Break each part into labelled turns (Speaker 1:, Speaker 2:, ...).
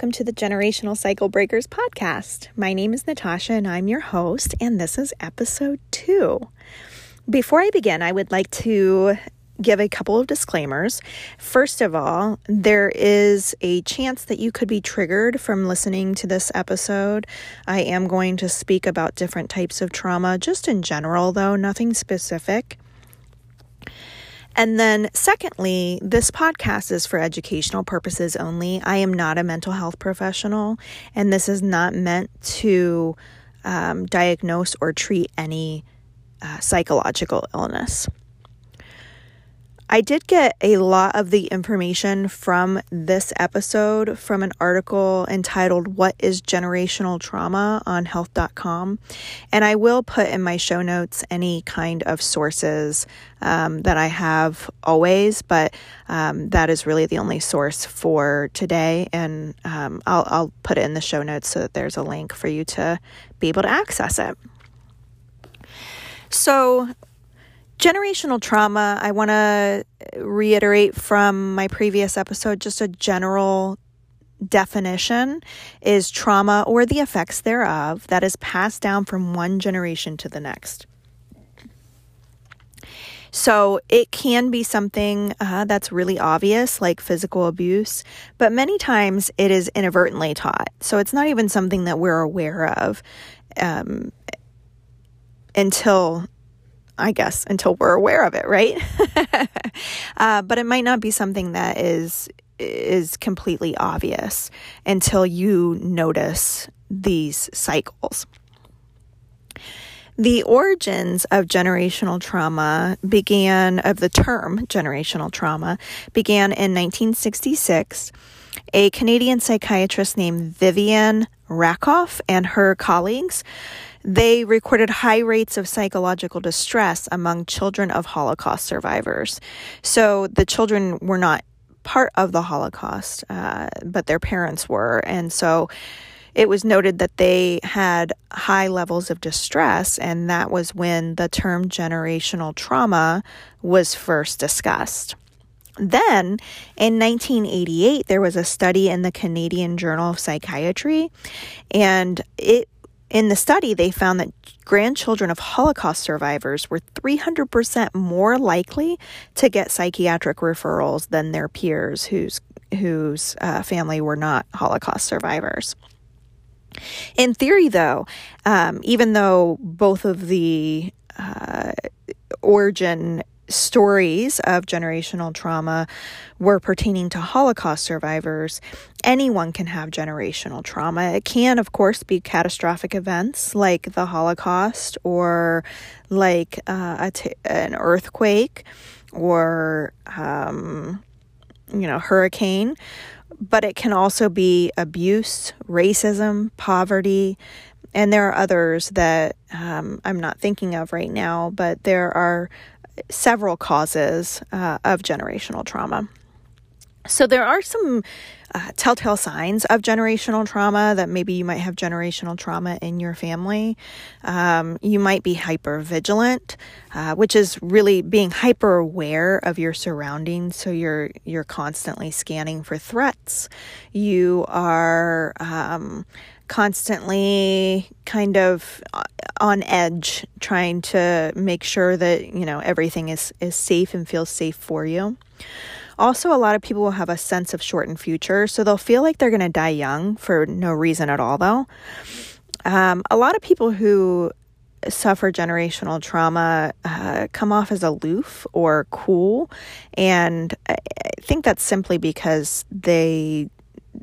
Speaker 1: Welcome to the Generational Cycle Breakers podcast. My name is Natasha, and I'm your host, and this is episode two. Before I begin, I would like to give a couple of disclaimers. First of all, there is a chance that you could be triggered from listening to this episode. I am going to speak about different types of trauma, just in general, though, nothing specific. And then, secondly, this podcast is for educational purposes only. I am not a mental health professional, and this is not meant to um, diagnose or treat any uh, psychological illness. I did get a lot of the information from this episode from an article entitled What is Generational Trauma on health.com. And I will put in my show notes any kind of sources um, that I have always, but um, that is really the only source for today. And um, I'll, I'll put it in the show notes so that there's a link for you to be able to access it. So, Generational trauma, I want to reiterate from my previous episode just a general definition is trauma or the effects thereof that is passed down from one generation to the next. So it can be something uh, that's really obvious, like physical abuse, but many times it is inadvertently taught. So it's not even something that we're aware of um, until I guess, until we're aware of it, right? uh, but it might not be something that is is completely obvious until you notice these cycles. The origins of generational trauma began, of the term generational trauma, began in 1966. A Canadian psychiatrist named Vivian Rakoff and her colleagues they recorded high rates of psychological distress among children of Holocaust survivors. So the children were not part of the Holocaust, uh, but their parents were. And so it was noted that they had high levels of distress, and that was when the term generational trauma was first discussed. Then in 1988, there was a study in the Canadian Journal of Psychiatry, and it in the study, they found that grandchildren of Holocaust survivors were 300% more likely to get psychiatric referrals than their peers whose, whose uh, family were not Holocaust survivors. In theory, though, um, even though both of the uh, origin stories of generational trauma were pertaining to Holocaust survivors, anyone can have generational trauma. It can, of course, be catastrophic events like the Holocaust or like uh, an earthquake or, um, you know, hurricane. But it can also be abuse, racism, poverty, and there are others that um, I'm not thinking of right now, but there are several causes uh, of generational trauma. So, there are some uh, telltale signs of generational trauma that maybe you might have generational trauma in your family. Um, you might be hyper vigilant, uh, which is really being hyper aware of your surroundings. So you're you're constantly scanning for threats. You are um, constantly kind of uh, on edge trying to make sure that you know everything is is safe and feels safe for you. Also a lot of people will have a sense of shortened future so they'll feel like they're going to die young for no reason at all though. Um, a lot of people who suffer generational trauma uh, come off as aloof or cool and i think that's simply because they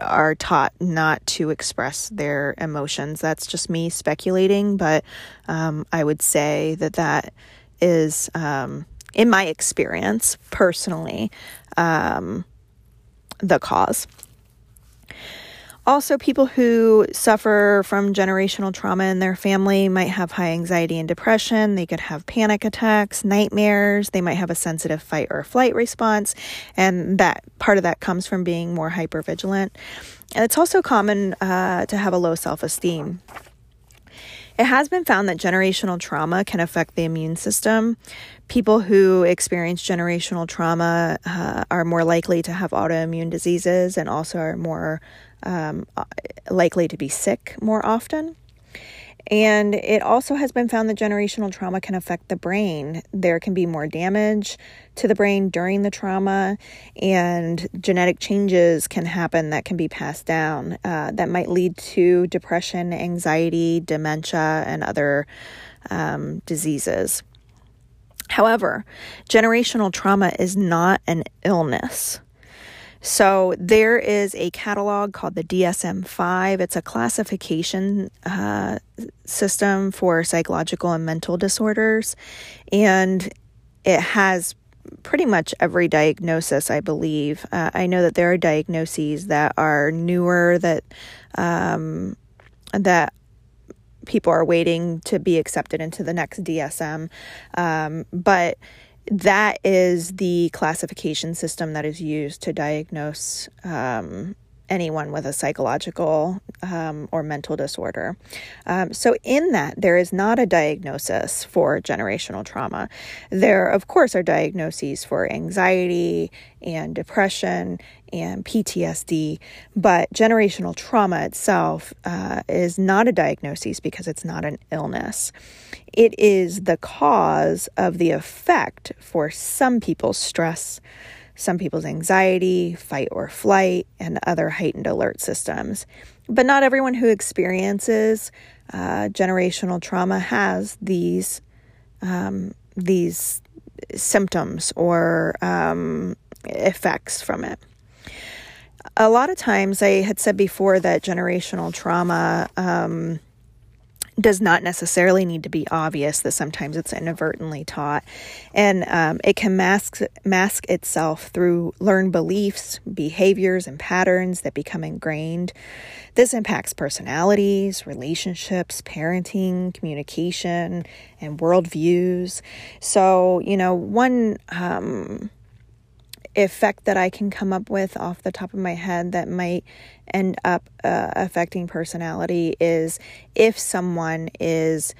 Speaker 1: are taught not to express their emotions. That's just me speculating, but um, I would say that that is, um, in my experience personally, um, the cause. Also, people who suffer from generational trauma in their family might have high anxiety and depression. They could have panic attacks, nightmares. They might have a sensitive fight or flight response. And that part of that comes from being more hypervigilant. And it's also common uh, to have a low self esteem. It has been found that generational trauma can affect the immune system. People who experience generational trauma uh, are more likely to have autoimmune diseases and also are more um, likely to be sick more often. And it also has been found that generational trauma can affect the brain. There can be more damage to the brain during the trauma, and genetic changes can happen that can be passed down uh, that might lead to depression, anxiety, dementia, and other um, diseases. However, generational trauma is not an illness. So there is a catalog called the DSM 5. It's a classification uh, system for psychological and mental disorders. And it has pretty much every diagnosis, I believe. Uh, I know that there are diagnoses that are newer that um, that people are waiting to be accepted into the next DSM, um, but that is the classification system that is used to diagnose um, anyone with a psychological um, or mental disorder. Um, so, in that, there is not a diagnosis for generational trauma. There, of course, are diagnoses for anxiety and depression and PTSD, but generational trauma itself uh, is not a diagnosis because it's not an illness. It is the cause of the effect for some people's stress some people's anxiety, fight or flight, and other heightened alert systems. But not everyone who experiences uh, generational trauma has these um, these symptoms or um, effects from it. A lot of times, I had said before that generational trauma. Um, does not necessarily need to be obvious that sometimes it's inadvertently taught. And um, it can mask mask itself through learned beliefs behaviors and patterns that become ingrained. This impacts personalities relationships parenting communication and worldviews. So you know one um, effect that I can come up with off the top of my head that might end up uh, affecting personality is if someone is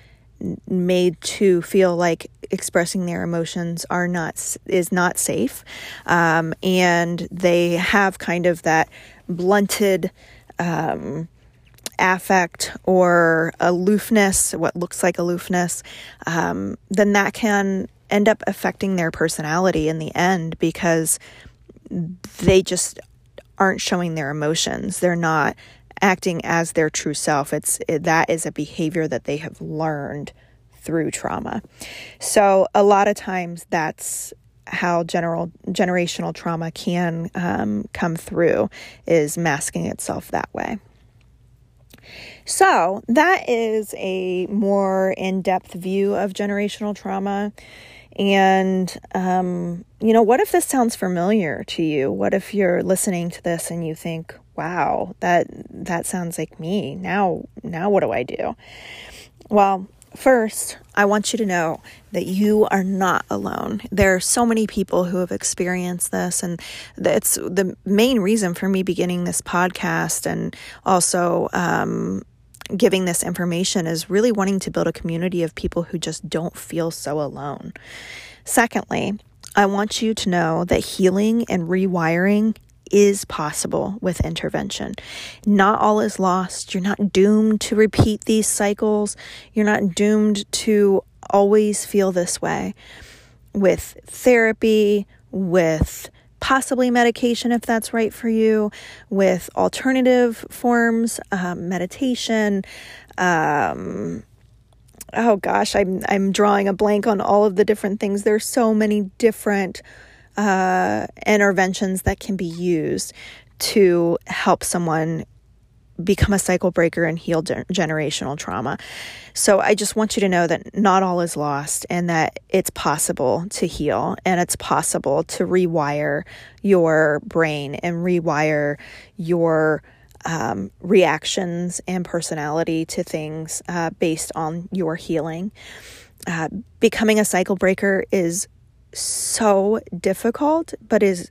Speaker 1: made to feel like expressing their emotions are not is not safe um, and they have kind of that blunted um, affect or aloofness what looks like aloofness um, then that can end up affecting their personality in the end because they just aren't showing their emotions. They're not acting as their true self. It's it, that is a behavior that they have learned through trauma. So a lot of times that's how general generational trauma can um, come through is masking itself that way. So that is a more in-depth view of generational trauma. And, um, you know, what if this sounds familiar to you? What if you're listening to this and you think, wow, that, that sounds like me. Now, now what do I do? Well, First, I want you to know that you are not alone. There are so many people who have experienced this, and it's the main reason for me beginning this podcast and also um, giving this information is really wanting to build a community of people who just don't feel so alone. Secondly, I want you to know that healing and rewiring is possible with intervention. Not all is lost. You're not doomed to repeat these cycles. You're not doomed to always feel this way. With therapy, with possibly medication if that's right for you, with alternative forms, um, meditation. Um, oh gosh, I'm I'm drawing a blank on all of the different things. There's so many different uh, interventions that can be used to help someone become a cycle breaker and heal de- generational trauma. So I just want you to know that not all is lost and that it's possible to heal and it's possible to rewire your brain and rewire your um, reactions and personality to things uh, based on your healing. Uh, becoming a cycle breaker is so difficult, but is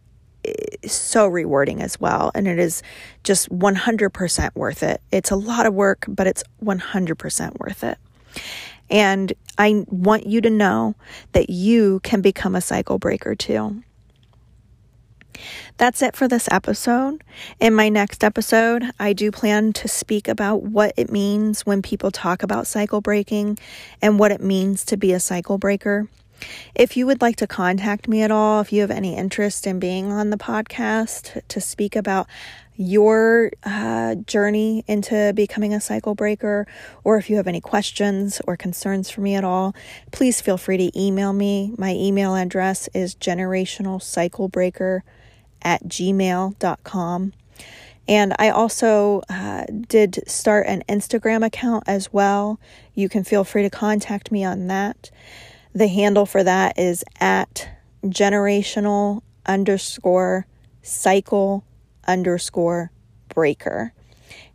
Speaker 1: so rewarding as well. And it is just 100% worth it. It's a lot of work, but it's 100% worth it. And I want you to know that you can become a cycle breaker too. That's it for this episode. In my next episode, I do plan to speak about what it means when people talk about cycle breaking and what it means to be a cycle breaker. If you would like to contact me at all, if you have any interest in being on the podcast to speak about your uh, journey into becoming a cycle breaker, or if you have any questions or concerns for me at all, please feel free to email me. My email address is generationalcyclebreaker at gmail.com. And I also uh, did start an Instagram account as well. You can feel free to contact me on that. The handle for that is at generational underscore cycle underscore breaker.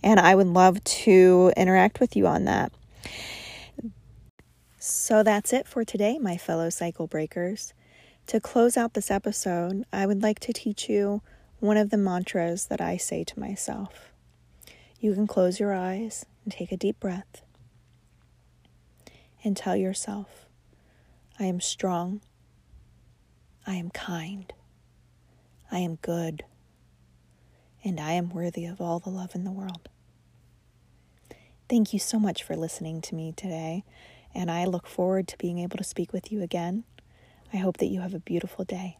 Speaker 1: And I would love to interact with you on that. So that's it for today, my fellow cycle breakers. To close out this episode, I would like to teach you one of the mantras that I say to myself. You can close your eyes and take a deep breath and tell yourself, I am strong. I am kind. I am good. And I am worthy of all the love in the world. Thank you so much for listening to me today, and I look forward to being able to speak with you again. I hope that you have a beautiful day.